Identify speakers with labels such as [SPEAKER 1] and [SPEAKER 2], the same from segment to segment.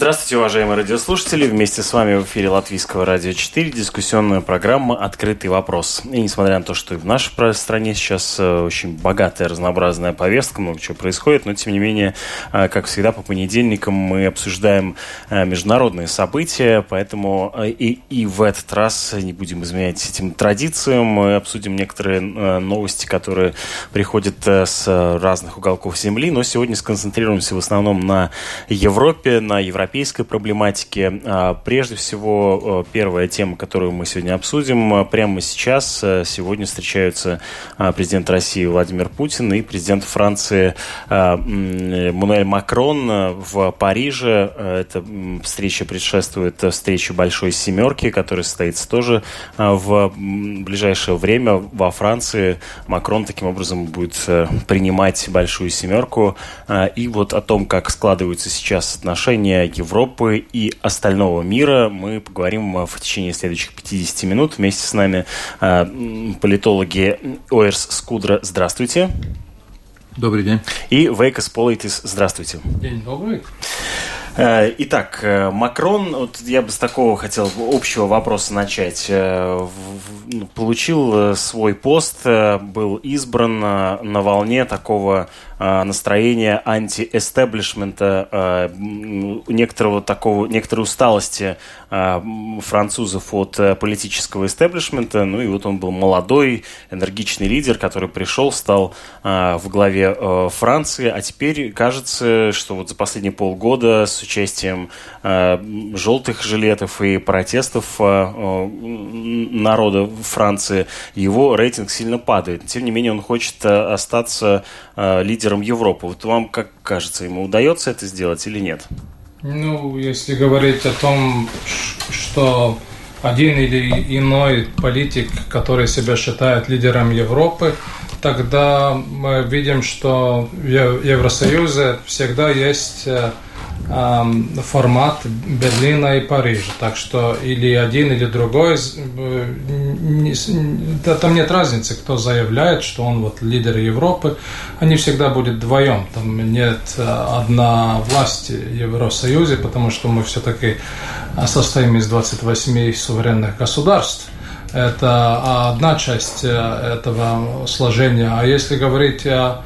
[SPEAKER 1] Здравствуйте, уважаемые радиослушатели. Вместе с вами в эфире Латвийского радио 4 дискуссионная программа «Открытый вопрос». И несмотря на то, что и в нашей стране сейчас э, очень богатая, разнообразная повестка, много чего происходит, но тем не менее, э, как всегда, по понедельникам мы обсуждаем э, международные события, поэтому и, и в этот раз не будем изменять этим традициям. Мы обсудим некоторые новости, которые приходят с разных уголков Земли, но сегодня сконцентрируемся в основном на Европе, на европейском европейской проблематики. А, прежде всего, э, первая тема, которую мы сегодня обсудим. Э, прямо сейчас, э, сегодня встречаются президент России Владимир Путин и президент Франции Мануэль Макрон в Париже. Эта встреча предшествует встрече Большой Семерки, которая состоится тоже в ближайшее время во Франции. Макрон таким образом будет принимать Большую Семерку. И вот о том, как складываются сейчас отношения Европы и остального мира. Мы поговорим в течение следующих 50 минут. Вместе с нами э, политологи Оэрс Скудра. Здравствуйте.
[SPEAKER 2] Добрый день.
[SPEAKER 1] И Вейкас Политис. Здравствуйте.
[SPEAKER 2] День добрый.
[SPEAKER 1] Э, итак, э, Макрон, вот я бы с такого хотел общего вопроса начать. Ну, получил свой пост, был избран на волне такого Э, настроение анти-эстеблишмента, э, некоторого такого, некоторой усталости э, французов от политического эстеблишмента. Ну и вот он был молодой, энергичный лидер, который пришел, стал в главе Франции, а теперь кажется, что вот за последние полгода с участием желтых жилетов и протестов народа Франции его рейтинг сильно падает. Тем не менее, он хочет остаться лидером лидером Европы. Вот вам как кажется, ему удается это сделать или нет?
[SPEAKER 2] Ну, если говорить о том, что один или иной политик, который себя считает лидером Европы, тогда мы видим, что в Евросоюзе всегда есть э, формат Берлина и Парижа. Так что или один, или другой, не, там нет разницы, кто заявляет, что он вот лидер Европы. Они всегда будут вдвоем. Там нет э, одна власти в Евросоюзе, потому что мы все-таки состоим из 28 суверенных государств. Это одна часть э, этого сложения. А если говорить о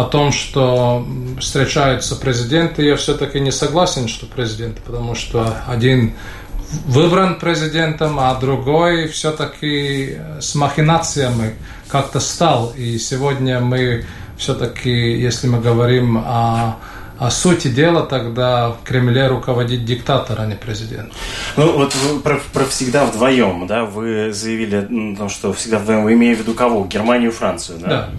[SPEAKER 2] о том, что встречаются президенты, я все-таки не согласен, что президенты, потому что один выбран президентом, а другой все-таки с махинациями как-то стал. И сегодня мы все-таки, если мы говорим о а сути дела тогда в Кремле руководить диктатор, а не президент.
[SPEAKER 1] Ну, вот про, про всегда вдвоем, да, вы заявили, ну, что всегда вдвоем, вы имеете в виду кого? Германию, Францию, да?
[SPEAKER 2] Да.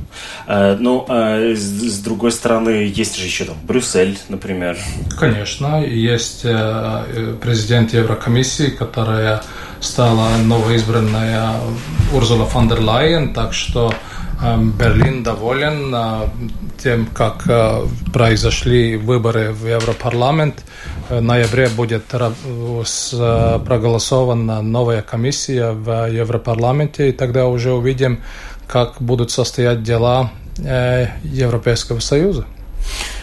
[SPEAKER 1] А, ну, а с, с другой стороны, есть же еще там Брюссель, например.
[SPEAKER 2] Конечно, есть э, президент Еврокомиссии, которая стала новоизбранная Урзула фон дер Лайен, так что Берлин доволен э, тем, как э, произошли выборы в Европарламент. В ноябре будет э, проголосована новая комиссия в Европарламенте, и тогда уже увидим, как будут состоять дела Европейского Союза.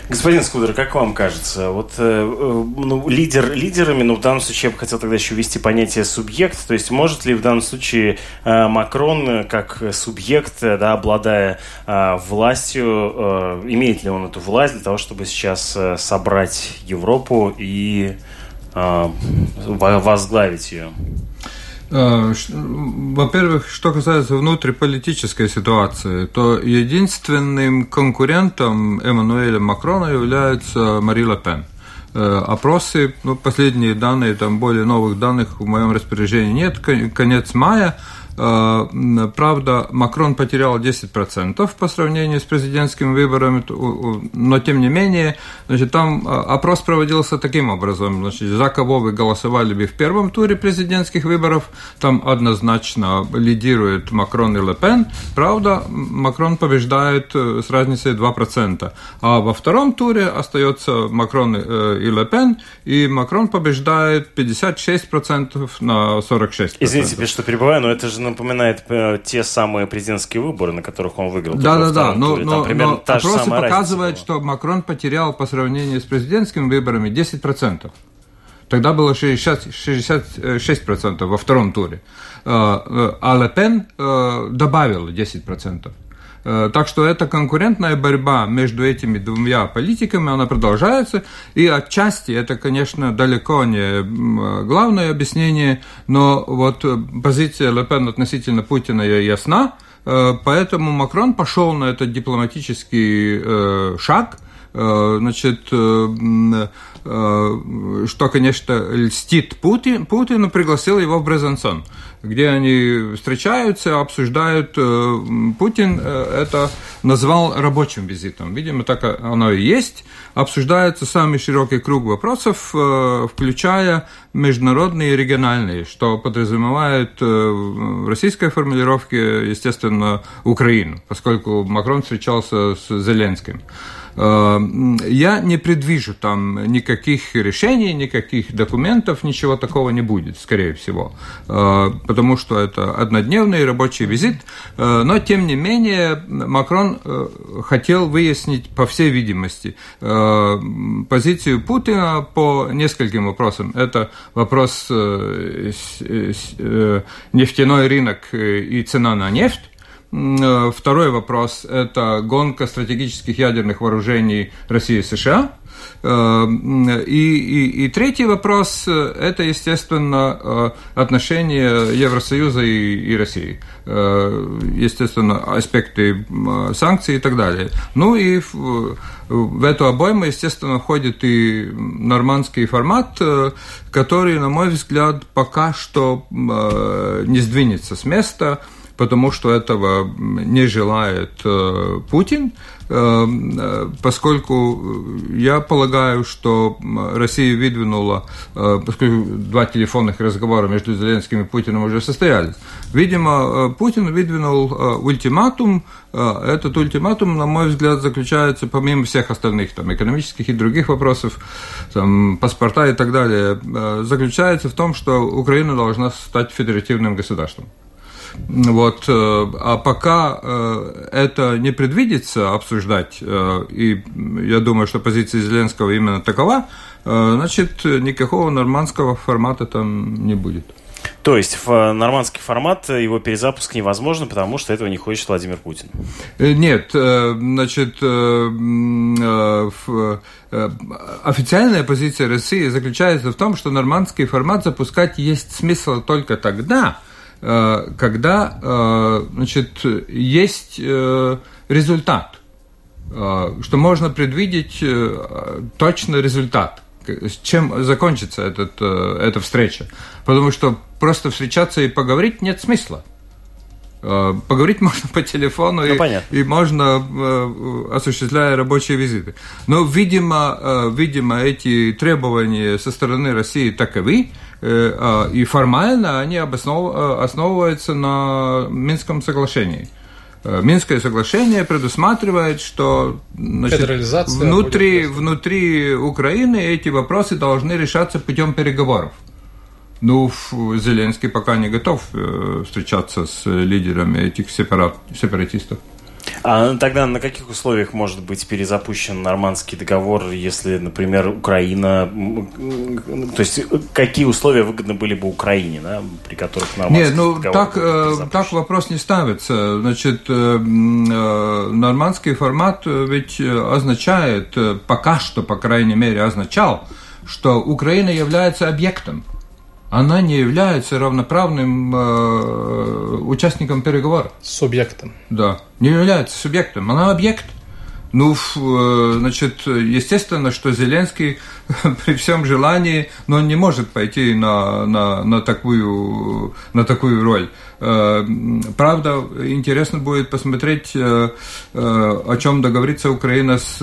[SPEAKER 1] Господин Скудер, как вам кажется, вот э, э, ну, лидер лидерами, ну, в данном случае я бы хотел тогда еще ввести понятие субъект, то есть может ли в данном случае э, Макрон как субъект, да, обладая властью, имеет ли он эту власть для того, чтобы сейчас собрать Европу и возглавить ее?
[SPEAKER 3] Э, во-первых, что касается внутриполитической ситуации, то единственным конкурентом Эммануэля Макрона является Мари Ле Пен. Э, опросы, ну, последние данные, там более новых данных в моем распоряжении нет, конец мая, Правда, Макрон потерял 10% по сравнению с президентскими выборами, но тем не менее, значит, там опрос проводился таким образом. Значит, за кого вы голосовали бы в первом туре президентских выборов, там однозначно лидирует Макрон и Ле Пен. Правда, Макрон побеждает с разницей 2%. А во втором туре остается Макрон и Ле Пен, и Макрон побеждает 56% на 46%.
[SPEAKER 1] Извините, что перебываю, но это же напоминает э, те самые президентские выборы, на которых он выиграл.
[SPEAKER 3] Да, да, да. Но, но, но опросы показывают, что Макрон потерял по сравнению с президентскими выборами 10%. Тогда было 60, 66% во втором туре. Э, э, а Ле Пен добавил 10%. Э, так что эта конкурентная борьба между этими двумя политиками, она продолжается, и отчасти это, конечно, далеко не главное объяснение, но вот позиция Ле Пен относительно Путина ясна, э, поэтому Макрон пошел на этот дипломатический э, шаг, значит, что, конечно, льстит Путин, Путину, пригласил его в Брезансон где они встречаются, обсуждают. Э, Путин э, это назвал рабочим визитом. Видимо, так оно и есть. Обсуждается самый широкий круг вопросов, э, включая международные и региональные, что подразумевает в российской формулировке, естественно, Украину, поскольку Макрон встречался с Зеленским. Э, я не предвижу там никаких решений, никаких документов, ничего такого не будет, скорее всего, э, потому что это однодневный рабочий визит, э, но тем не менее Макрон хотел выяснить, по всей видимости, позицию Путина по нескольким вопросам. Это вопрос нефтяной рынок и цена на нефть, второй вопрос – это гонка стратегических ядерных вооружений России и США. Э, и, и, и третий вопрос – это, естественно, э, отношения Евросоюза и, и России. Естественно, аспекты санкций и так далее. Ну и в, в эту обойму, естественно, входит и нормандский формат, который, на мой взгляд, пока что не сдвинется с места – потому что этого не желает э, Путин, э, э, поскольку я полагаю, что Россия выдвинула, поскольку два телефонных разговора между Зеленским и Путиным уже состоялись, видимо, Путин выдвинул ультиматум. Этот ультиматум, на мой взгляд, заключается, помимо всех остальных там, экономических и других вопросов, там, паспорта и так далее, заключается в том, что Украина должна стать федеративным государством. Вот. Э, а пока э, это не предвидится обсуждать, э, и я думаю, что позиция Зеленского именно такова, значит, никакого нормандского формата там не будет.
[SPEAKER 1] То есть в нормандский формат его перезапуск невозможно, потому что этого не хочет Владимир Путин.
[SPEAKER 3] Нет, значит, официальная позиция России заключается в том, что нормандский формат запускать есть смысл только тогда, когда э, значит, есть э, результат, что можно предвидеть точно результат, с чем закончится этот, эта встреча. Потому что просто встречаться и поговорить нет смысла. Поговорить можно по телефону ну, и, и можно осуществляя рабочие визиты. Но, видимо, видимо, эти требования со стороны России таковы, Э, а, и формально они э, основываются на Минском соглашении. Э, Минское соглашение предусматривает, что значит, внутри, внутри Украины эти вопросы должны решаться путем переговоров. Ну, Зеленский пока не готов встречаться с лидерами этих сепарат, сепаратистов.
[SPEAKER 1] А тогда на каких условиях может быть перезапущен нормандский договор, если, например, Украина... То есть какие условия выгодны были бы Украине, да, при которых нормандский
[SPEAKER 3] Нет, ну так, э, так вопрос не ставится. Значит, э, э, нормандский формат ведь означает, пока что, по крайней мере, означал, что Украина является объектом она не является равноправным э, участником переговоров.
[SPEAKER 2] Субъектом.
[SPEAKER 3] Да, не является субъектом, она объект. Ну, э, значит, естественно, что Зеленский при всем желании, но он не может пойти на, на, на, такую, на такую роль. Правда, интересно будет посмотреть, о чем договорится Украина с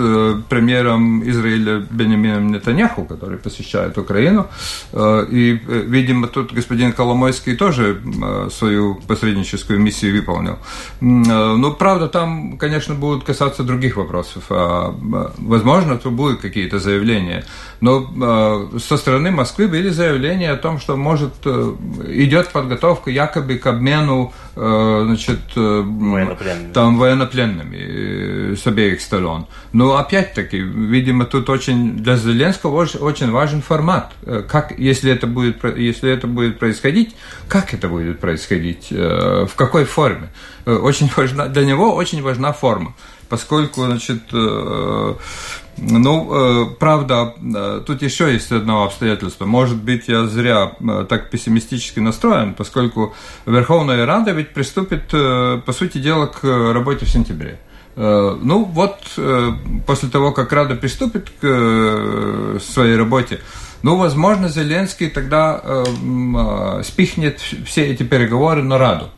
[SPEAKER 3] премьером Израиля Бенемином Нетаньяху, который посещает Украину. И, видимо, тут господин Коломойский тоже свою посредническую миссию выполнил. Но, правда, там, конечно, будут касаться других вопросов. А, возможно, то будут какие-то заявления. Но со стороны Москвы были заявления о том, что может идет подготовка якобы к обмену значит, военнопленными. там военнопленными с обеих сторон. Но опять-таки, видимо, тут очень для Зеленского очень важен формат. Как, если это будет, если это будет происходить, как это будет происходить, в какой форме. Очень важна, для него очень важна форма поскольку, значит, э, ну, э, правда, э, тут еще есть одно обстоятельство. Может быть, я зря так пессимистически настроен, поскольку Верховная Рада ведь приступит, по сути дела, к работе в сентябре. Ну, вот после того, как Рада приступит к своей работе, ну, возможно, Зеленский тогда спихнет все эти переговоры на Раду.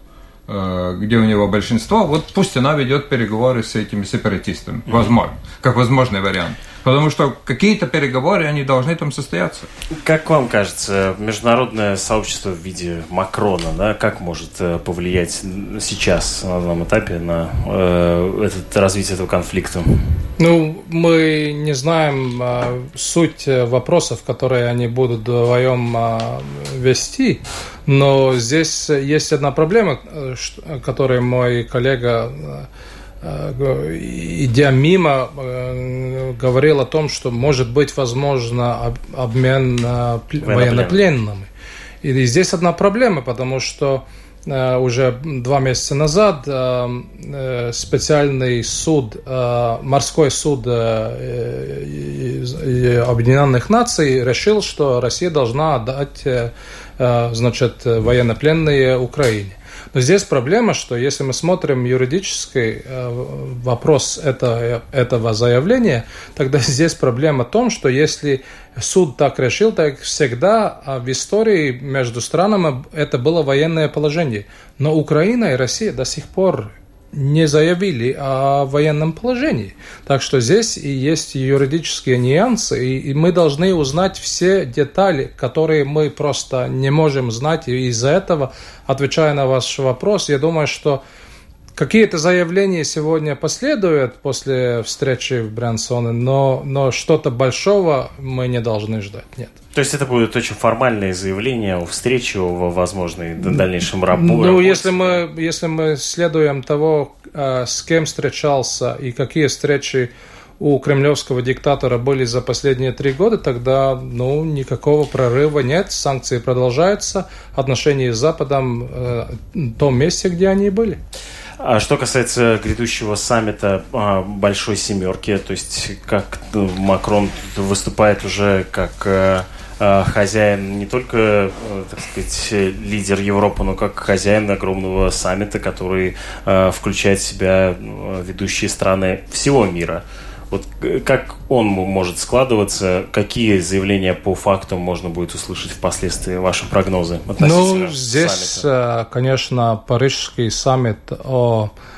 [SPEAKER 3] Э, где у него большинство, вот пусть она ведет переговоры с этими сепаратистами, возможно, как возможный вариант. Потому что какие-то переговоры, они должны там состояться.
[SPEAKER 1] Как вам кажется, международное сообщество в виде Макрона, да, как может э, повлиять сейчас на данном этапе на э, этот, развитие этого конфликта?
[SPEAKER 2] Ну, мы не знаем э, суть вопросов, которые они будут вдвоем э, вести, но здесь есть одна проблема, э, которую мой коллега Э, идя мимо, э, говорил о том, что может быть возможно обмен военнопленными. И здесь одна проблема, потому что э, уже два месяца назад специальный суд, морской суд Объединенных Наций решил, что Россия должна отдать значит, военнопленные Украине. Но здесь проблема, что если мы смотрим юридический э, вопрос этого, этого заявления, тогда здесь проблема в том, что если суд так решил, так всегда а в истории между странами это было военное положение. Но Украина и Россия до сих пор не заявили о военном положении. Так что здесь и есть юридические нюансы, и мы должны узнать все детали, которые мы просто не можем знать. И из-за этого, отвечая на ваш вопрос, я думаю, что Какие-то заявления сегодня последуют после встречи в Брянсоне, но, но что-то большого мы не должны ждать, нет.
[SPEAKER 1] То есть это будет очень формальное заявление о встрече, о возможной дальнейшем работе?
[SPEAKER 2] Ну, если мы, если мы следуем того, э, с кем встречался и какие встречи у кремлевского диктатора были за последние три года, тогда ну, никакого прорыва нет, санкции продолжаются, отношения с Западом э, в том месте, где они были.
[SPEAKER 1] А что касается грядущего саммита а, Большой Семерки, то есть как ну, Макрон выступает уже как э, э, хозяин, не только, э, так сказать, лидер Европы, но как хозяин огромного саммита, который включает в себя ведущие страны всего мира. Вот как он может складываться, какие заявления по фактам можно будет услышать впоследствии, ваши прогнозы
[SPEAKER 2] относительно Ну, здесь, саммита? конечно, Парижский саммит о э,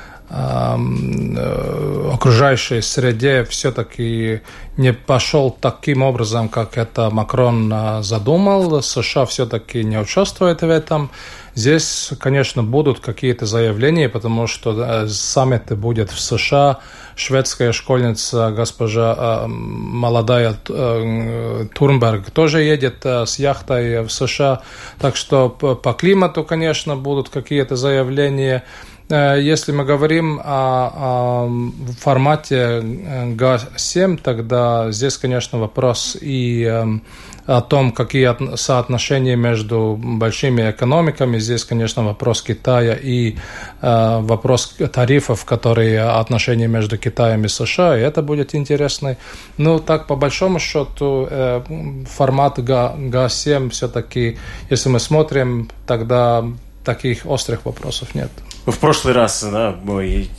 [SPEAKER 2] окружающей среде все-таки не пошел таким образом, как это Макрон э, задумал. США все-таки не участвует в этом. Здесь, конечно, будут какие-то заявления, потому что саммит будет в США шведская школьница, госпожа э, молодая э, Турнберг, тоже едет э, с яхтой в США. Так что по климату, конечно, будут какие-то заявления. Если мы говорим о, о формате ГА-7, тогда здесь, конечно, вопрос и о том, какие соотношения между большими экономиками. Здесь, конечно, вопрос Китая и э, вопрос тарифов, которые отношения между Китаем и США, и это будет интересно. Ну, так, по большому счету, э, формат ГА-7 все-таки, если мы смотрим, тогда таких острых вопросов нет.
[SPEAKER 1] В прошлый раз, да,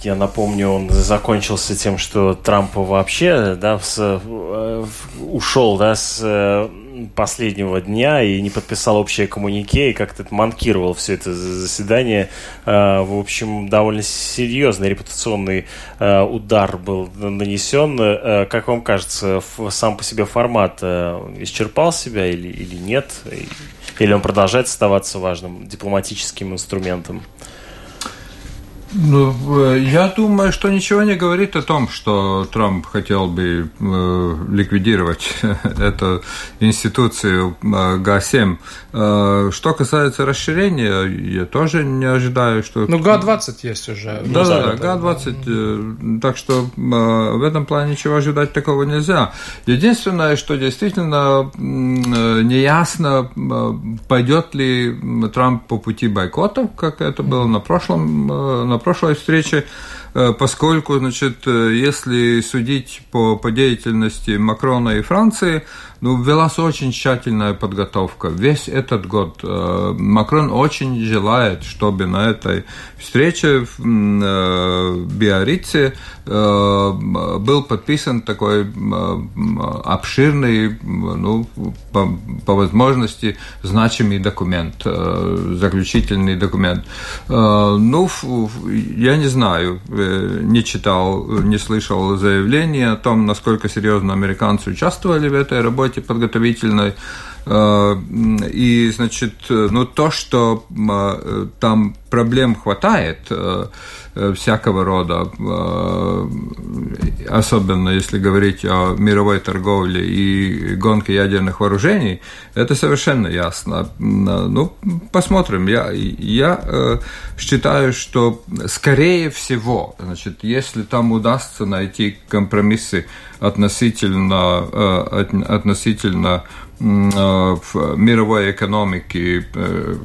[SPEAKER 1] я напомню, он закончился тем, что Трамп вообще да, с, ушел да, с последнего дня и не подписал общее коммунике, и как-то манкировал все это заседание. Э, в общем, довольно серьезный репутационный э, удар был нанесен. Э, как вам кажется, сам по себе формат исчерпал себя или, или нет? Или он продолжает оставаться важным дипломатическим инструментом?
[SPEAKER 3] Ну, э, я думаю, что ничего не говорит о том, что Трамп хотел бы э, ликвидировать эту институцию э, Га-7. Э, что касается расширения, я тоже не ожидаю, что...
[SPEAKER 2] Ну, Га-20 есть уже.
[SPEAKER 3] Да, да, да, Га-20. Э, так что э, в этом плане ничего ожидать такого нельзя. Единственное, что действительно неясно, пойдет ли Трамп по пути бойкота, как это было на прошлом, на прошлой встрече, э, поскольку, значит, э, если судить по, по деятельности Макрона и Франции, ну, велась очень тщательная подготовка. Весь этот год э, Макрон очень желает, чтобы на этой встрече в э, Биорице э, был подписан такой обширный, ну, по, по возможности, значимый документ, заключительный документ. Ну, я не знаю, не читал, не слышал заявления о том, насколько серьезно американцы участвовали в этой работе, работе подготовительной. Э, и, значит, ну, то, что э, там проблем хватает э, всякого рода, особенно если говорить о мировой торговле и гонке ядерных вооружений, это совершенно ясно. Ну, посмотрим. Я, я считаю, что скорее всего, значит, если там удастся найти компромиссы относительно, относительно в мировой экономике, э,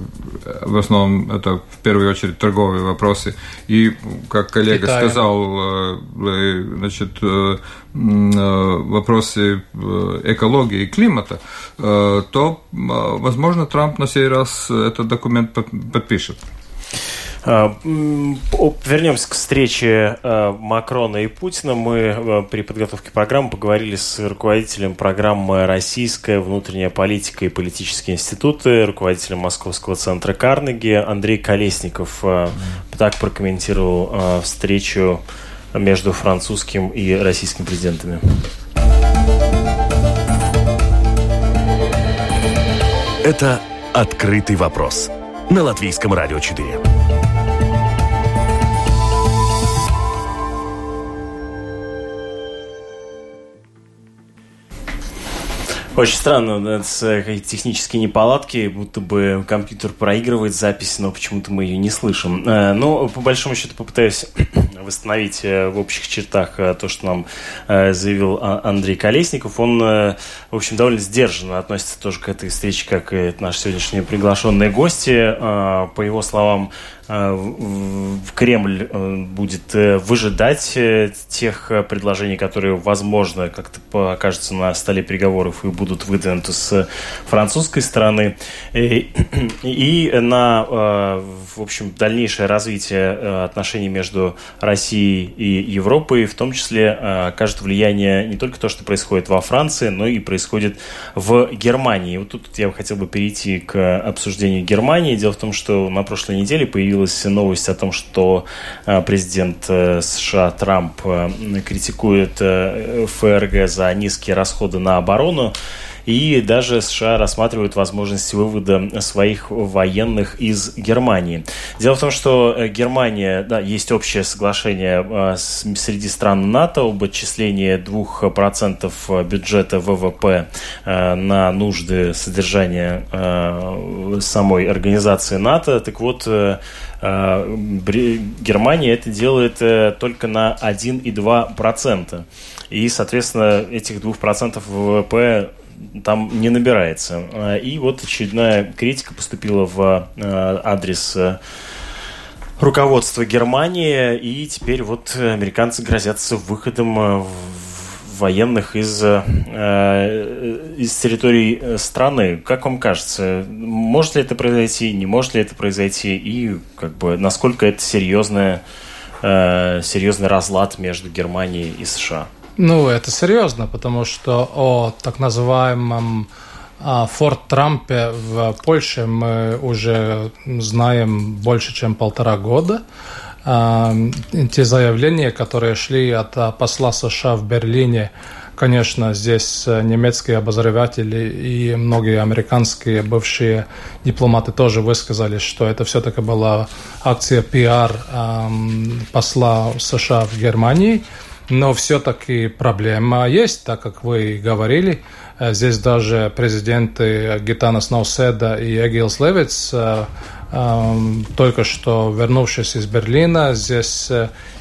[SPEAKER 3] в основном это в первую очередь торговые вопросы. И, как коллега Китая. сказал, э, э, значит, вопросы экологии и климата, то, возможно, Трамп на сей раз этот документ подпишет.
[SPEAKER 1] А, вернемся к встрече а, Макрона и Путина. Мы а, при подготовке программы поговорили с руководителем программы «Российская внутренняя политика и политические институты», руководителем Московского центра Карнеги Андрей Колесников. Так прокомментировал встречу между французским и российским президентами.
[SPEAKER 4] Это «Открытый вопрос» на Латвийском радио 4.
[SPEAKER 1] Очень странно, это какие-то технические неполадки, будто бы компьютер проигрывает запись, но почему-то мы ее не слышим. Э, но по большому счету попытаюсь восстановить э, в общих чертах э, то, что нам заявил а, Андрей Колесников. Он, в общем, довольно сдержанно относится тоже к этой встрече, как и наши сегодняшние приглашенные гости. По его словам, в Кремль э, будет э, выжидать тех предложений, которые, возможно, как-то окажутся на столе переговоров и будут выдвинуты с французской стороны. И, и на, в общем, дальнейшее развитие отношений между Россией и Европой, в том числе, окажет влияние не только то, что происходит во Франции, но и происходит в Германии. Вот тут я хотел бы перейти к обсуждению Германии. Дело в том, что на прошлой неделе появилась появилась новость о том, что э, президент э, США Трамп э, критикует ФРГ за низкие расходы на оборону и даже США рассматривают возможность вывода своих военных из Германии. Дело в том, что Германия, да, есть общее соглашение среди стран НАТО об отчислении 2% бюджета ВВП на нужды содержания самой организации НАТО. Так вот, Германия это делает э, только на 1,2%. И, соответственно, этих 2% ВВП там не набирается. А, и вот очередная критика поступила в э, адрес э, руководства Германии, и теперь вот американцы грозятся выходом военных из, э, из территорий э, страны. Как вам кажется, может ли это произойти, не может ли это произойти, и как бы насколько это серьезная, э, серьезный разлад между Германией и США?
[SPEAKER 2] Ну, это серьезно, потому что о так называемом Форт Трампе в Польше мы уже знаем больше, чем полтора года. Те заявления, которые шли от посла США в Берлине, Конечно, здесь немецкие обозреватели и многие американские бывшие дипломаты тоже высказали, что это все-таки была акция пиар посла США в Германии. Но все-таки проблема есть, так как вы говорили. Здесь даже президенты Гитанас Науседа и Эгилс Левиц только что вернувшись из Берлина, здесь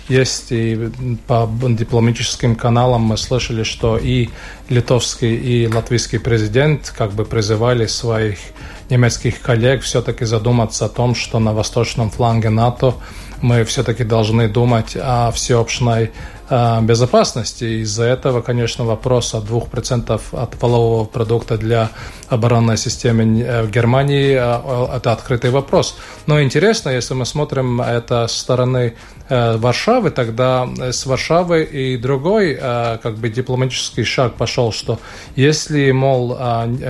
[SPEAKER 2] есть и по дипломатическим каналам мы слышали, что и литовский, и латвийский президент как бы призывали своих немецких коллег все-таки задуматься о том, что на восточном фланге НАТО мы все-таки должны думать о всеобщей э, безопасности. Из-за этого, конечно, вопрос о 2% от валового продукта для оборонной системы э, Германии э, – это открытый вопрос. Но интересно, если мы смотрим это с стороны Варшавы, тогда с Варшавы и другой как бы дипломатический шаг пошел, что если, мол,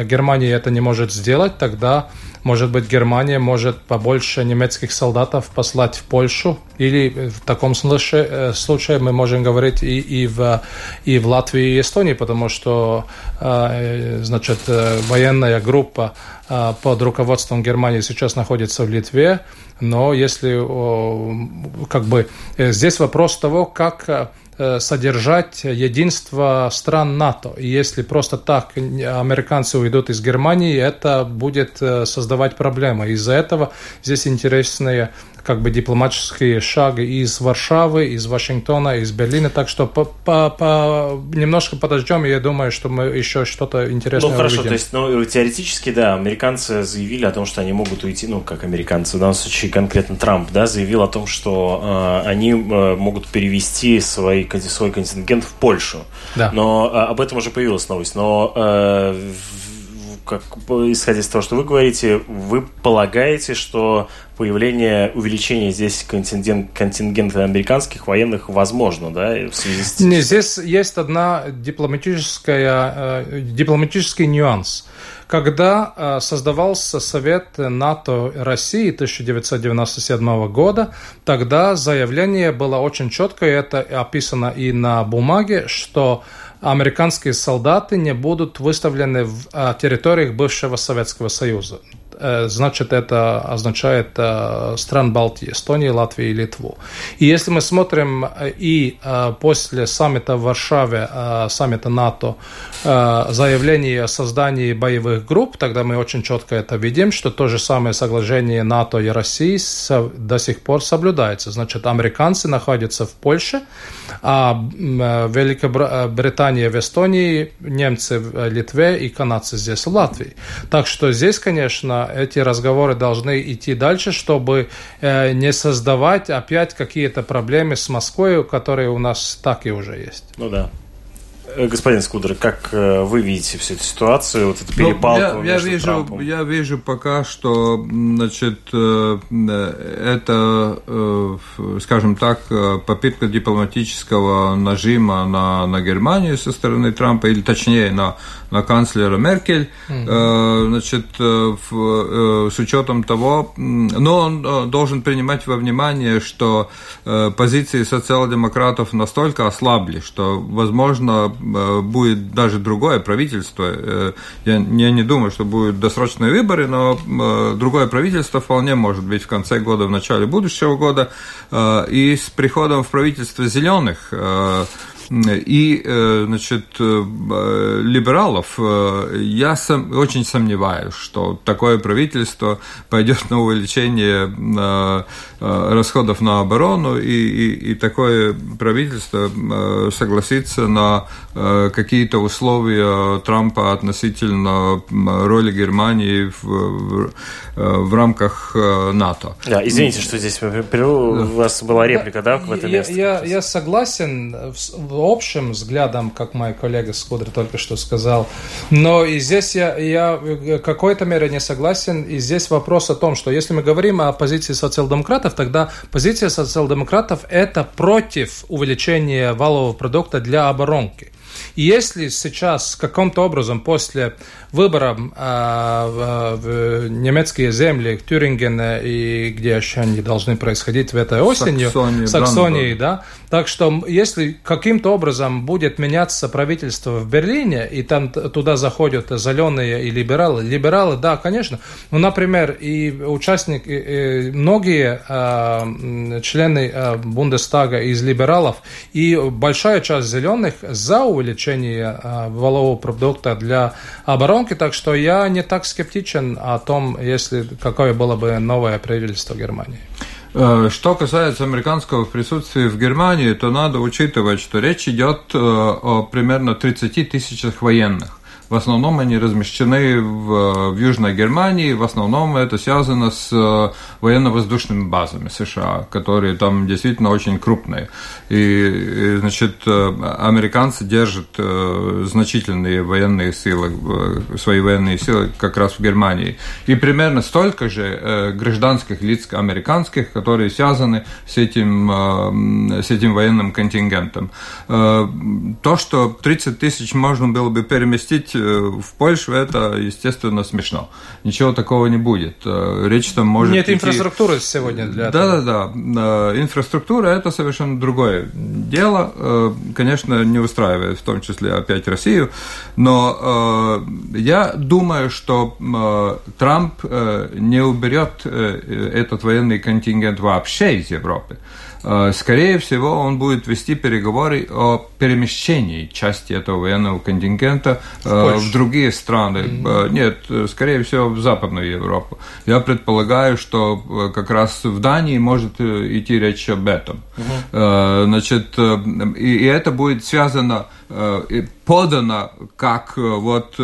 [SPEAKER 2] Германия это не может сделать, тогда может быть, Германия может побольше немецких солдатов послать в Польшу, или в таком случае, э, случае мы можем говорить и, и, в, и в Латвии и Эстонии, потому что э, значит, э, военная группа под руководством Германии сейчас находится в Литве, но если как бы здесь вопрос того, как содержать единство стран НАТО. И если просто так американцы уйдут из Германии, это будет э, создавать проблемы. Из-за этого здесь интересные как бы дипломатические шаги из Варшавы, из Вашингтона, из Берлина. Так что по, по, по, немножко подождем, и я думаю, что мы еще что-то интересное
[SPEAKER 1] Ну хорошо,
[SPEAKER 2] увидим.
[SPEAKER 1] то есть ну, теоретически, да, американцы заявили о том, что они могут уйти, ну как американцы, в данном случае конкретно Трамп, да, заявил о том, что э, они э, могут перевести свой, свой контингент в Польшу.
[SPEAKER 2] Да.
[SPEAKER 1] Но э, об этом уже появилась новость. Но э, как, исходя из того, что вы говорите, вы полагаете, что появление, увеличение здесь контингент, контингента американских военных возможно, да, в связи с...
[SPEAKER 2] Не, здесь есть одна дипломатическая, э, дипломатический нюанс. Когда э, создавался Совет НАТО России 1997 года, тогда заявление было очень четкое, это описано и на бумаге, что американские солдаты не будут выставлены в э, территориях бывшего Советского Союза. Э, значит, это означает э, стран Балтии, Эстонии, Латвии и Литву. И если мы смотрим э, и после саммита в Варшаве, саммита НАТО, заявление о создании боевых групп, тогда мы очень четко это видим, что то же самое соглашение НАТО и России до сих пор соблюдается. Значит, американцы находятся в Польше, а Великобритания в Эстонии, немцы в Литве и канадцы здесь в Латвии. Так что здесь, конечно, эти разговоры должны идти дальше, чтобы э, не создавать опять какие-то проблемы с Москвой, которые у нас так и уже есть.
[SPEAKER 1] Ну да. Э, господин Скудер, как э, вы видите всю эту ситуацию, вот эту перепалку
[SPEAKER 3] ну, я, я вижу,
[SPEAKER 1] Трампом?
[SPEAKER 3] Я вижу пока, что значит, это, скажем так, попытка дипломатического нажима на, на Германию со стороны Трампа, или точнее на на канцлера Меркель, mm-hmm. значит, э, в, э, с учетом того, но он должен принимать во внимание, что позиции социал-демократов настолько ослабли, что, возможно, будет даже другое правительство. Я, я не думаю, что будут досрочные выборы, но другое правительство вполне может быть в конце года, в начале будущего года. И с приходом в правительство зеленых и, э, значит, э, либералов, э, я сам, очень сомневаюсь, что такое правительство пойдет на увеличение расходов на оборону, и, и, и такое правительство согласится на какие-то условия Трампа относительно роли Германии в, в, в рамках НАТО.
[SPEAKER 1] Да, извините, что здесь у вас была реплика, да, в этом месте?
[SPEAKER 2] Я, я согласен в общем взглядом, как мой коллега Скудер только что сказал. Но и здесь я, я в какой-то мере не согласен. И здесь вопрос о том, что если мы говорим о позиции социал-демократов, тогда позиция социал-демократов – это против увеличения валового продукта для оборонки. Если сейчас каким-то образом после выборов э, в немецкие земли, Тюринген и где еще они должны происходить в этой осенью, Саксонии, Саксонии, да, так что если каким-то образом будет меняться правительство в Берлине, и там туда заходят зеленые и либералы, либералы, да, конечно, ну, например, и участники, и многие э, члены э, Бундестага из либералов и большая часть зеленых за увеличение э, валового продукта для оборонки, так что я не так скептичен о том, если какое было бы новое правительство Германии.
[SPEAKER 3] Э, что касается американского присутствия в Германии, то надо учитывать, что речь идет э, о примерно 30 тысячах военных. В основном они размещены в, в Южной Германии. В основном это связано с э, военно-воздушными базами США, которые там действительно очень крупные. И, и значит, э, американцы держат э, значительные военные силы, свои военные силы как раз в Германии. И примерно столько же гражданских лиц американских, которые связаны с этим, с этим военным контингентом. То, что 30 тысяч можно было бы переместить в Польшу это, естественно, смешно. Ничего такого не будет. Э, речь там может
[SPEAKER 2] Нет идти... инфраструктуры сегодня для
[SPEAKER 3] да, этого. Да, да, да. Инфраструктура – это совершенно другое дело. Э, конечно, не устраивает, в том числе опять Россию. Но э, я думаю, что Трамп не уберет этот военный контингент вообще из Европы. Э, скорее всего, он будет вести переговоры о перемещении части этого военного контингента в, э, другие страны. Mm-hmm. Нет, скорее всего, в Западную Европу. Я предполагаю, что как раз в Дании может идти речь об этом. Mm-hmm. Значит, и, и это будет связано подано как вот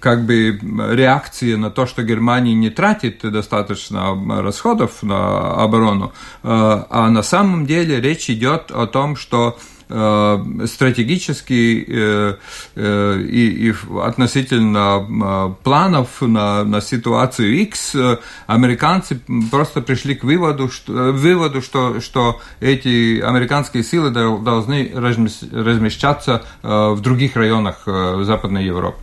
[SPEAKER 3] как бы реакция на то, что Германия не тратит достаточно расходов на оборону, а на самом деле речь идет о том, что Э, стратегически э, э, и, и относительно планов на, на ситуацию X американцы просто пришли к выводу, что, выводу, что, что эти американские силы должны размещаться в других районах Западной Европы.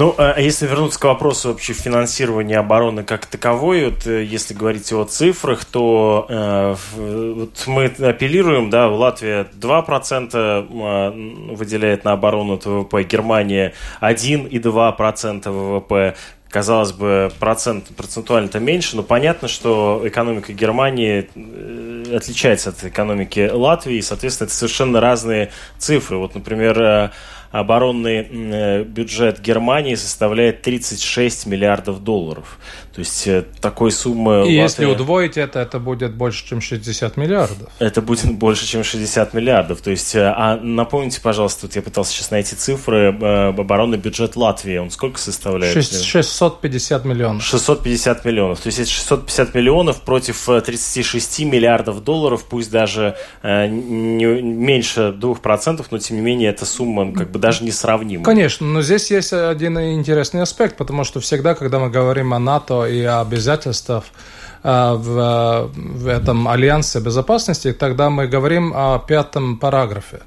[SPEAKER 1] Ну, а, а если вернуться к вопросу вообще финансирования обороны как таковой, вот, э, если говорить о цифрах, то э, вот мы апеллируем, да, Латвия 2% э, выделяет на оборону от ВВП, Германия 1,2% ВВП, казалось бы, процент, процентуально-то меньше, но понятно, что экономика Германии э, отличается от экономики Латвии, и, соответственно, это совершенно разные цифры. Вот, например, оборонный э, бюджет Германии составляет 36 миллиардов долларов. То есть э, такой суммы... И
[SPEAKER 2] Латвия... если удвоить это, это будет больше, чем 60 миллиардов.
[SPEAKER 1] Это будет больше, чем 60 миллиардов. То есть, э, а напомните, пожалуйста, вот я пытался сейчас найти цифры, оборонный бюджет Латвии, он сколько составляет?
[SPEAKER 2] 6, 650 миллионов.
[SPEAKER 1] 650 миллионов. То есть, это 650 миллионов против 36 миллиардов долларов, пусть даже не, меньше 2%, но тем не менее эта сумма как бы даже не сравнима.
[SPEAKER 2] Конечно, но здесь есть один интересный аспект, потому что всегда, когда мы говорим о НАТО и о обязательствах э, в, в этом альянсе безопасности, тогда мы говорим о пятом параграфе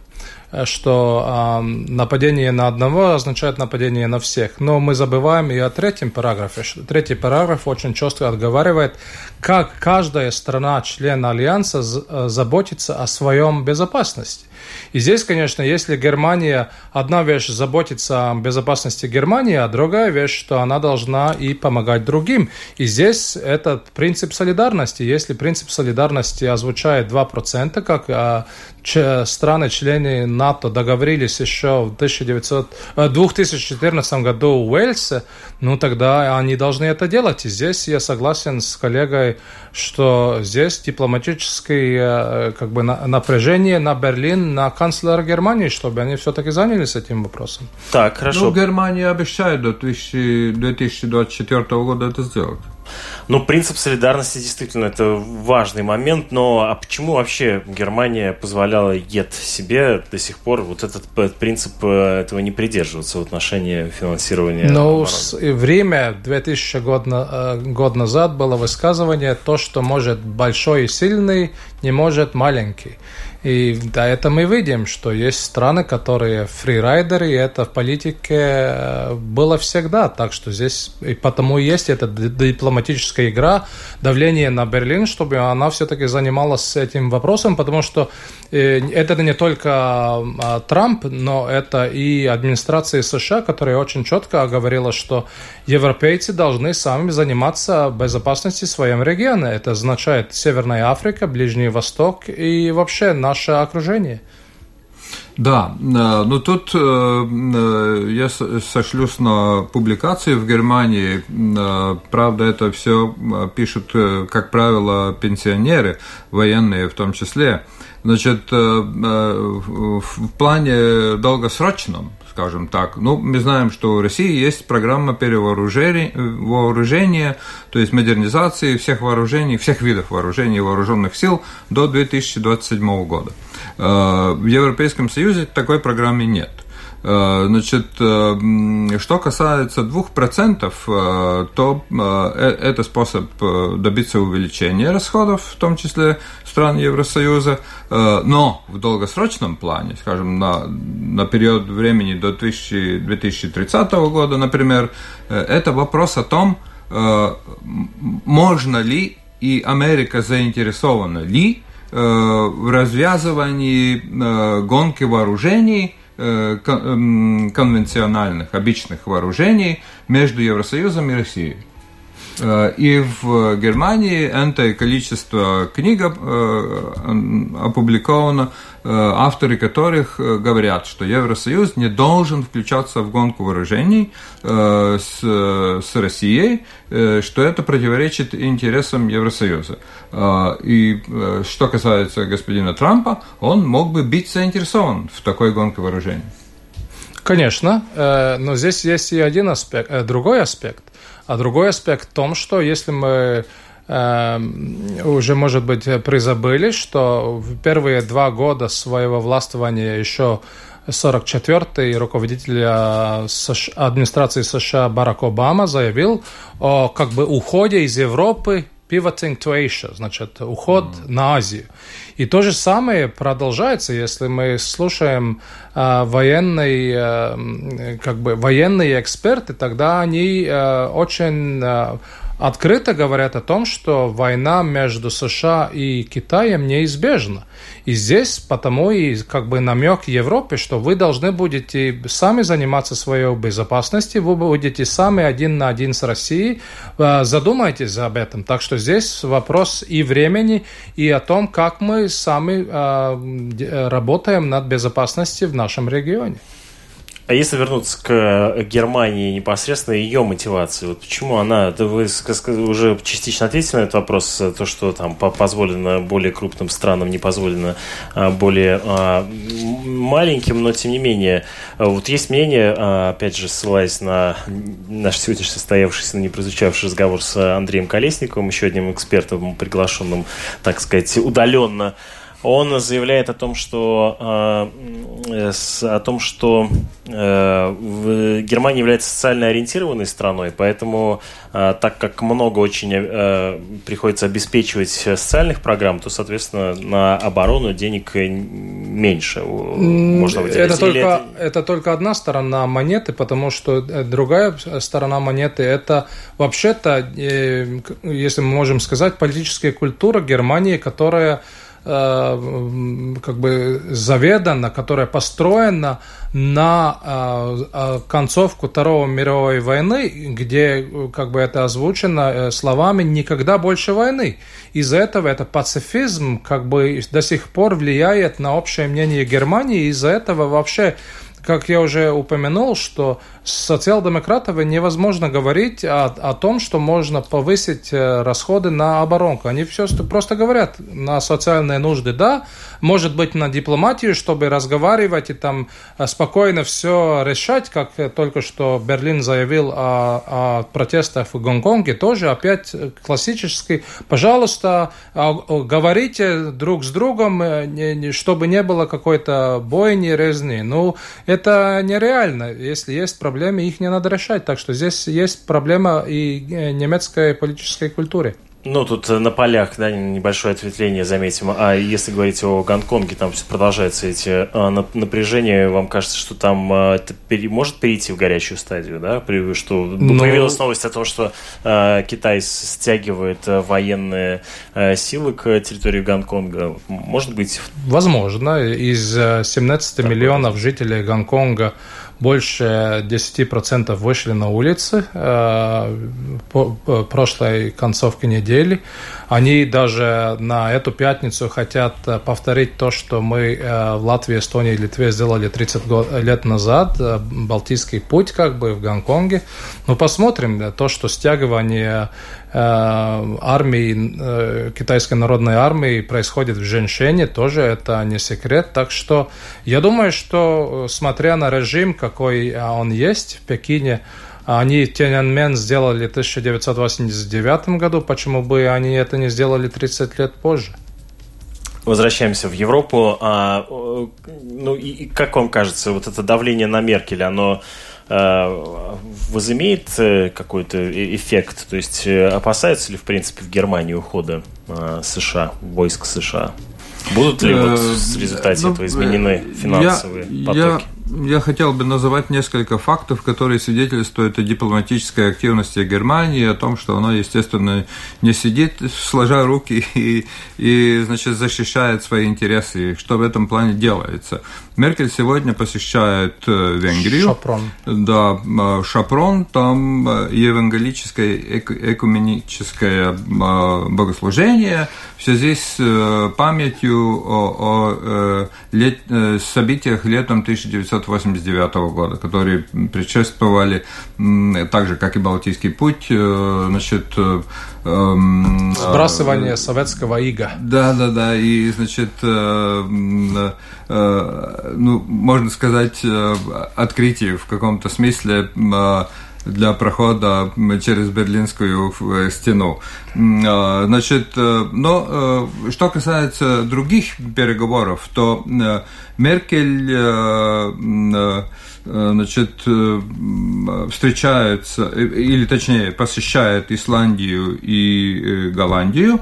[SPEAKER 2] что э, нападение на одного означает нападение на всех. Но мы забываем и о третьем параграфе. Третий параграф очень четко отговаривает, как каждая страна, член Альянса, э, заботится о своем безопасности. И здесь, конечно, если Германия, одна вещь заботится о безопасности Германии, а другая вещь, что она должна и помогать другим. И здесь этот принцип солидарности. Если принцип солидарности озвучает 2%, как а, страны-члены НАТО договорились еще в 1900, 2014 э, году в Уэльсе, ну тогда они должны это делать. И здесь я согласен с коллегой, что здесь дипломатическое э, как бы, напряжение на Берлин, на канцлера Германии, чтобы они все-таки занялись этим вопросом.
[SPEAKER 1] Так, хорошо.
[SPEAKER 3] Ну, Германия обещает до 2024 года это сделать.
[SPEAKER 1] Ну, принцип солидарности действительно это важный момент, но а почему вообще Германия позволяла ЕД себе до сих пор вот этот принцип э, этого не придерживаться в отношении финансирования?
[SPEAKER 2] Ну, время 2000 год, э, год назад было высказывание то, что может большой и сильный, не может маленький. И да, это мы видим, что есть страны, которые фрирайдеры, и это в политике э, было всегда. Так что здесь и потому есть эта дипломатическая игра, давление на Берлин, чтобы она все-таки занималась этим вопросом, потому что э, это не только а, Трамп, но это и администрация США, которая очень четко говорила, что европейцы должны сами заниматься безопасностью в своем регионе. Это означает Северная Африка, Ближний Восток и вообще наш наше окружение.
[SPEAKER 3] Да, э, ну тут э, э, я сошлюсь на публикации в Германии. Правда, это все пишут, как правило, пенсионеры, военные в том числе. Значит, в плане долгосрочном, скажем так. Ну, мы знаем, что в России есть программа перевооружения, вооружения, то есть модернизации всех вооружений, всех видов вооружений вооруженных сил до 2027 года. Э, в Европейском Союзе такой программы нет. Э, значит, э, что касается 2%, э, то это способ добиться увеличения расходов, в том числе стран Евросоюза, но в долгосрочном плане, скажем, на, на период времени до 2030 года, например, это вопрос о том, можно ли и Америка заинтересована ли в развязывании гонки вооружений – конвенциональных, обычных вооружений между Евросоюзом и Россией. Э, и в Германии это количество книг э, опубликовано, авторы которых говорят, что Евросоюз не должен включаться в гонку вооружений с, с Россией, что это противоречит интересам Евросоюза. И что касается господина Трампа, он мог бы быть заинтересован в такой гонке вооружений.
[SPEAKER 2] Конечно, но здесь есть и один аспект, другой аспект. А другой аспект в том, что если мы э, уже, может быть, призабыли, что в первые два года своего властвования еще 44-й руководитель администрации США Барак Обама заявил о как бы уходе из Европы pivoting to Asia, значит, уход mm. на Азию. И то же самое продолжается, если мы слушаем э, военные, э, как бы военные эксперты, тогда они э, очень э, открыто говорят о том, что война между США и Китаем неизбежна. И здесь потому и как бы намек Европе, что вы должны будете сами заниматься своей безопасностью, вы будете сами один на один с Россией, э, задумайтесь об этом. Так что здесь вопрос и времени, и о том, как мы сами э, работаем над безопасностью в нашем регионе.
[SPEAKER 1] А если вернуться к Германии непосредственно ее мотивации, вот почему она, да вы уже частично ответили на этот вопрос, то, что там позволено более крупным странам, не позволено а, более а, маленьким, но тем не менее, вот есть мнение, а, опять же, ссылаясь на наш сегодня состоявшийся, не прозвучавший разговор с Андреем Колесниковым, еще одним экспертом, приглашенным, так сказать, удаленно он заявляет о том, что, э, о том, что э, Германия является социально ориентированной страной, поэтому э, так как много очень э, приходится обеспечивать социальных программ, то, соответственно, на оборону денег меньше
[SPEAKER 2] можно выделять. Это только, это... это только одна сторона монеты, потому что э, другая сторона монеты – это вообще-то, э, если мы можем сказать, политическая культура Германии, которая Э, как бы заведана, которая построена на э, э, концовку Второй мировой войны, где как бы это озвучено словами «никогда больше войны». Из-за этого это пацифизм как бы до сих пор влияет на общее мнение Германии, из-за этого вообще как я уже упомянул, что с социал-демократов невозможно говорить о, о том, что можно повысить э, расходы на оборонку. Они все просто говорят на социальные нужды, да, может быть, на дипломатию, чтобы разговаривать и там э, спокойно все решать, как только что Берлин заявил о, о протестах в Гонконге, тоже опять классический. Пожалуйста, а, говорите друг с другом, э, чтобы не было какой-то бойни, резни. Ну, это нереально. Если есть проблемы, их не надо решать. Так что здесь есть проблема и э, немецкой политической культуры.
[SPEAKER 1] Ну, тут на полях, да, небольшое ответвление, заметим. А если говорить о Гонконге, там все продолжаются эти а, напряжения. Вам кажется, что там это пере, может перейти в горячую стадию, да? Что ну, появилась новость о том, что а, Китай стягивает военные а, силы к территории Гонконга. Может быть?
[SPEAKER 2] Возможно. Из 17 Такое. миллионов жителей Гонконга больше 10% вышли на улицы э, по, по прошлой концовке недели. Они даже на эту пятницу хотят повторить то, что мы э, в Латвии, Эстонии и Литве сделали 30 лет назад, э, Балтийский путь как бы в Гонконге. Ну, посмотрим, то, что стягивание Э, армии, э, китайской народной армии происходит в Женьшене, тоже это не секрет. Так что я думаю, что смотря на режим, какой он есть в Пекине, они Тяньаньмен сделали в 1989 году, почему бы они это не сделали 30 лет позже?
[SPEAKER 1] Возвращаемся в Европу. А, ну и как вам кажется, вот это давление на Меркель, оно Э, возымеет э, какой-то э, эффект? То есть опасаются ли, в принципе, в Германии ухода США, войск США? Будут ли вот в результате ну, этого изменены финансовые
[SPEAKER 3] я,
[SPEAKER 1] потоки?
[SPEAKER 3] Я хотел бы называть несколько фактов, которые свидетельствуют о дипломатической активности Германии, о том, что она, естественно, не сидит, сложа руки и, и значит, защищает свои интересы, что в этом плане делается. Меркель сегодня посещает э, Венгрию.
[SPEAKER 2] Шапрон.
[SPEAKER 3] Да, э, Шапрон, там э, евангелическое экуменическое богослужение в связи с памятью о, о лет, событиях летом 1989 года, которые предшествовали, так же, как и Балтийский путь, значит,
[SPEAKER 2] Сбрасывание советского ига.
[SPEAKER 3] Да, да, да, и, значит, ну, можно сказать, э, открытие в каком-то смысле э, для прохода через Берлинскую э, стену. Значит, но что касается других переговоров, то Меркель значит, встречается, или точнее посещает Исландию и Голландию,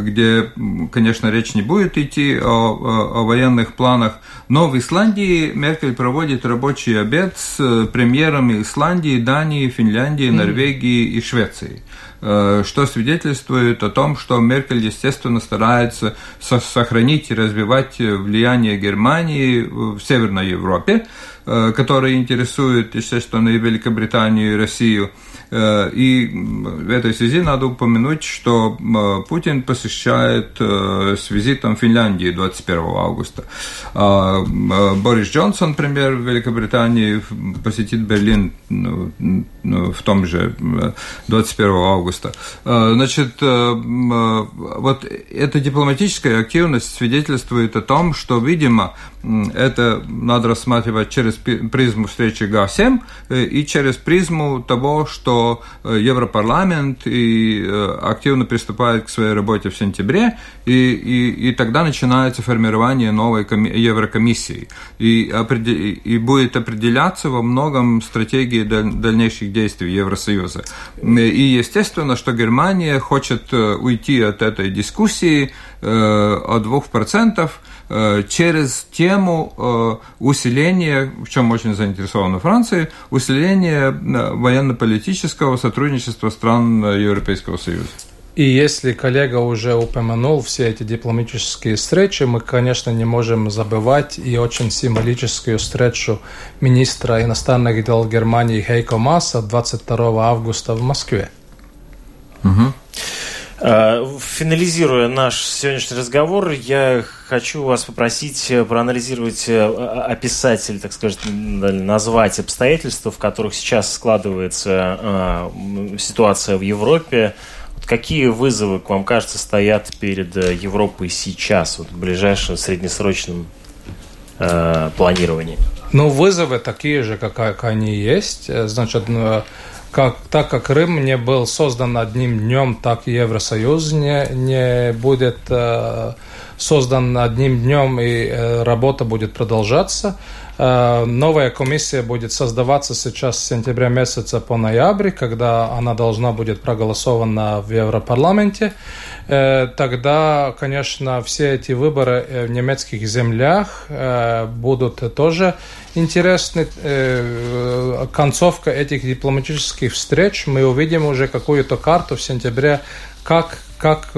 [SPEAKER 3] где, конечно, речь не будет идти о, о, о военных планах, но в Исландии Меркель проводит рабочий обед с премьерами Исландии, Дании, Финляндии, Норвегии и Швеции э, что свидетельствует о том, что Меркель, естественно, старается сохранить и развивать влияние Германии в Северной Европе, э, которая интересует, естественно, и Великобританию, и Россию. Э, и в этой связи надо упомянуть, что Путин посещает э, с визитом Финляндии 21 августа. А, Борис Джонсон, премьер Великобритании, посетит Берлин ну, ну, в том же 21 августа. Э, значит, вот эта дипломатическая активность свидетельствует о том, что, видимо, это надо рассматривать через призму встречи Г7 и через призму того, что Э, Европарламент и э, активно приступает к своей работе в сентябре, и, и, и тогда начинается формирование новой Еврокомиссии. И, и будет определяться во многом стратегии дальнейших действий Евросоюза. И естественно, что Германия хочет э, уйти от этой дискуссии о 2%, Э, через тему э, усиления, в чем очень заинтересована Франция, усиления э, военно-политического сотрудничества стран Европейского Союза.
[SPEAKER 2] И если коллега уже упомянул все эти дипломатические встречи, мы, конечно, не можем забывать и очень символическую встречу министра иностранных дел Германии Хейко Масса 22 августа в Москве.
[SPEAKER 1] Угу. Э, финализируя наш сегодняшний разговор, я хочу вас попросить э, проанализировать, э, описать или, так сказать, назвать обстоятельства, в которых сейчас складывается ситуация в Европе. какие вызовы, к вам кажется, стоят перед Европой сейчас, вот в ближайшем среднесрочном планировании?
[SPEAKER 2] Ну, вызовы такие же, как они есть. Значит, как, так как Крым не был создан одним днем, так и Евросоюз не, не будет э, создан одним днем, и работа будет продолжаться. Новая комиссия будет создаваться сейчас с сентября месяца по ноябрь, когда она должна будет проголосована в Европарламенте. Тогда, конечно, все эти выборы в немецких землях будут тоже интересны. Концовка этих дипломатических встреч. Мы увидим уже какую-то карту в сентябре, как, как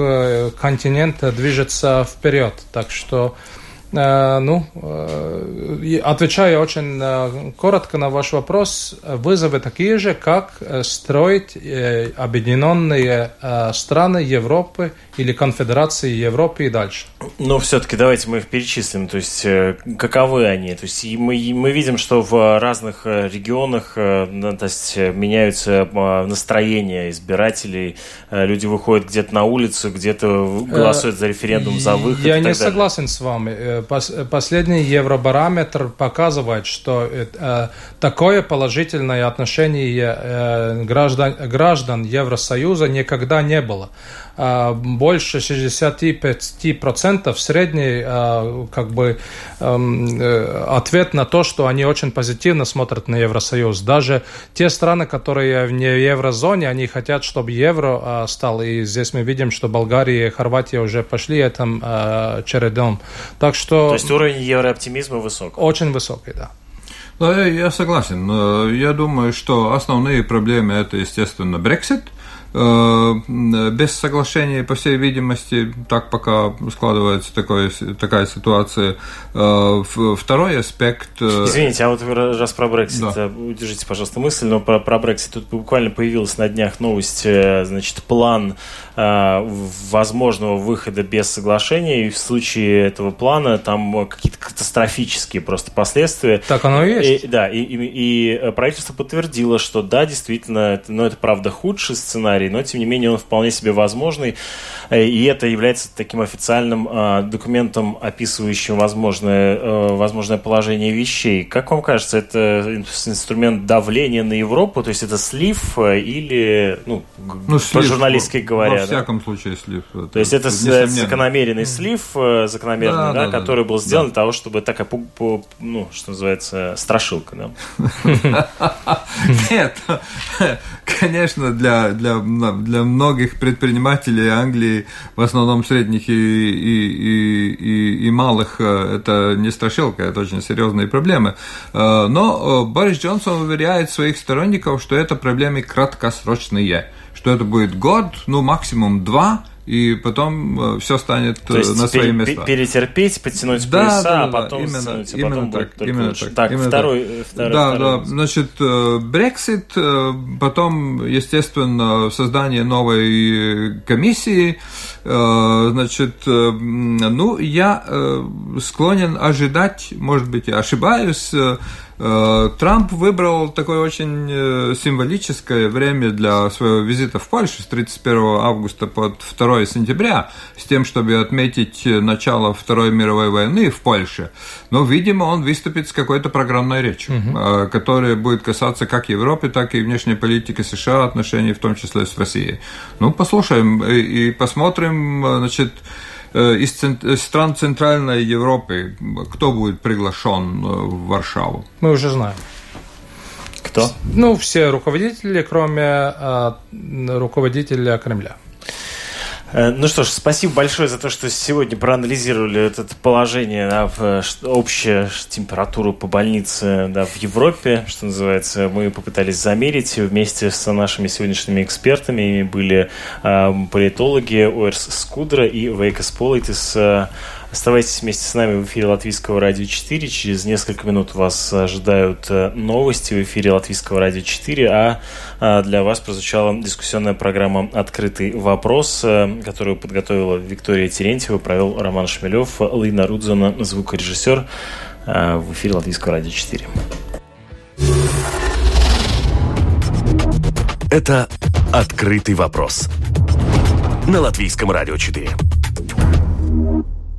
[SPEAKER 2] континент движется вперед. Так что Э, ну, э, отвечая очень э, коротко на ваш вопрос, вызовы такие же, как строить объединенные страны Европы или конфедерации Европы и дальше.
[SPEAKER 1] Но все-таки давайте мы их перечислим. То есть, каковы они? То есть, мы, мы видим, что в разных регионах то есть, меняются настроения избирателей. Люди выходят где-то на улицу, где-то голосуют за референдум, за выход.
[SPEAKER 2] Я не согласен с вами последний Евробарометр показывает, что э, такое положительное отношение э, граждан, граждан Евросоюза никогда не было. А, больше 65% средний а, как бы эм, э, ответ на то, что они очень позитивно смотрят на Евросоюз. Даже те страны, которые не в еврозоне, они хотят, чтобы евро а, стал. И здесь мы видим, что Болгария и Хорватия уже пошли этим чередом. Так что...
[SPEAKER 1] То есть уровень еврооптимизма высок?
[SPEAKER 2] Очень высокий, да.
[SPEAKER 3] Да, я согласен. Я думаю, что основные проблемы это, естественно, Брексит – Э, без соглашения, по всей видимости, так пока складывается такое, такая ситуация. Э, второй аспект...
[SPEAKER 1] Э, Извините, а вот раз про Брексит, да. удержите, пожалуйста, мысль, но про, про Брексит тут буквально появилась на днях новость, значит, план возможного выхода без соглашения, и в случае этого плана там какие-то катастрофические просто последствия.
[SPEAKER 2] Так оно и есть.
[SPEAKER 1] И, да, и, и, и правительство подтвердило, что да, действительно, но ну, это правда худший сценарий, сценарий, но тем не менее он вполне себе возможный, э, и это является таким официальным э, документом, описывающим возможное, э, возможное положение вещей. Как вам кажется, это инструмент давления на Европу, то есть это слив или, ну, ну по-журналистски говоря?
[SPEAKER 3] Во всяком да? случае слив.
[SPEAKER 1] Это, то есть это закономерный слив, закономерный, да, да, да, который да, был сделан да. для того, чтобы такая, ну, что называется, страшилка,
[SPEAKER 3] да? Нет, конечно, для, для для многих предпринимателей Англии, в основном средних и, и, и, и, малых, э, это не страшилка, это очень серьезные проблемы. Э, но э, Борис Джонсон уверяет своих сторонников, что это проблемы краткосрочные, что это будет год, ну максимум два, и потом все станет То есть на свои места.
[SPEAKER 1] Перетерпеть, подтянуть да, пояса, да, да, а потом
[SPEAKER 3] именно,
[SPEAKER 1] стануть, а
[SPEAKER 3] именно
[SPEAKER 1] потом
[SPEAKER 3] так, будет именно
[SPEAKER 1] лучше.
[SPEAKER 3] так.
[SPEAKER 1] Так,
[SPEAKER 3] именно
[SPEAKER 1] второй,
[SPEAKER 3] так.
[SPEAKER 1] второй,
[SPEAKER 3] да,
[SPEAKER 1] второй.
[SPEAKER 3] да, значит, Брексит, потом, естественно, создание новой комиссии, значит, ну, я склонен ожидать, может быть, я ошибаюсь, Э, Трамп выбрал такое очень э, символическое время для своего визита в Польшу с 31 августа по 2 сентября, с тем, чтобы отметить начало Второй мировой войны в Польше. Но, видимо, он выступит с какой-то программной речью, угу. которая будет касаться как Европы, так и внешней политики США, отношений в том числе с Россией. Ну, послушаем и посмотрим, значит, Э, из стран Центральной Европы кто будет приглашен э, в Варшаву?
[SPEAKER 2] Мы уже знаем.
[SPEAKER 1] Кто?
[SPEAKER 2] Ну, все руководители, кроме э, руководителя Кремля.
[SPEAKER 1] Э, ну что ж, спасибо большое за то, что сегодня проанализировали это положение, да, в общую температуру по больнице да, в Европе, что называется. Мы попытались замерить вместе с нашими сегодняшними экспертами. Были э, политологи Уэрс Скудра и Вейкас Политис. Э, Оставайтесь вместе с нами в эфире Латвийского радио 4. Через несколько минут вас ожидают э, новости в эфире Латвийского радио 4, а, а для вас прозвучала дискуссионная программа «Открытый вопрос», э, которую подготовила Виктория Терентьева, провел Роман Шмелев, Лина Рудзона, звукорежиссер э, в эфире Латвийского радио 4.
[SPEAKER 4] Это «Открытый вопрос» на Латвийском радио 4.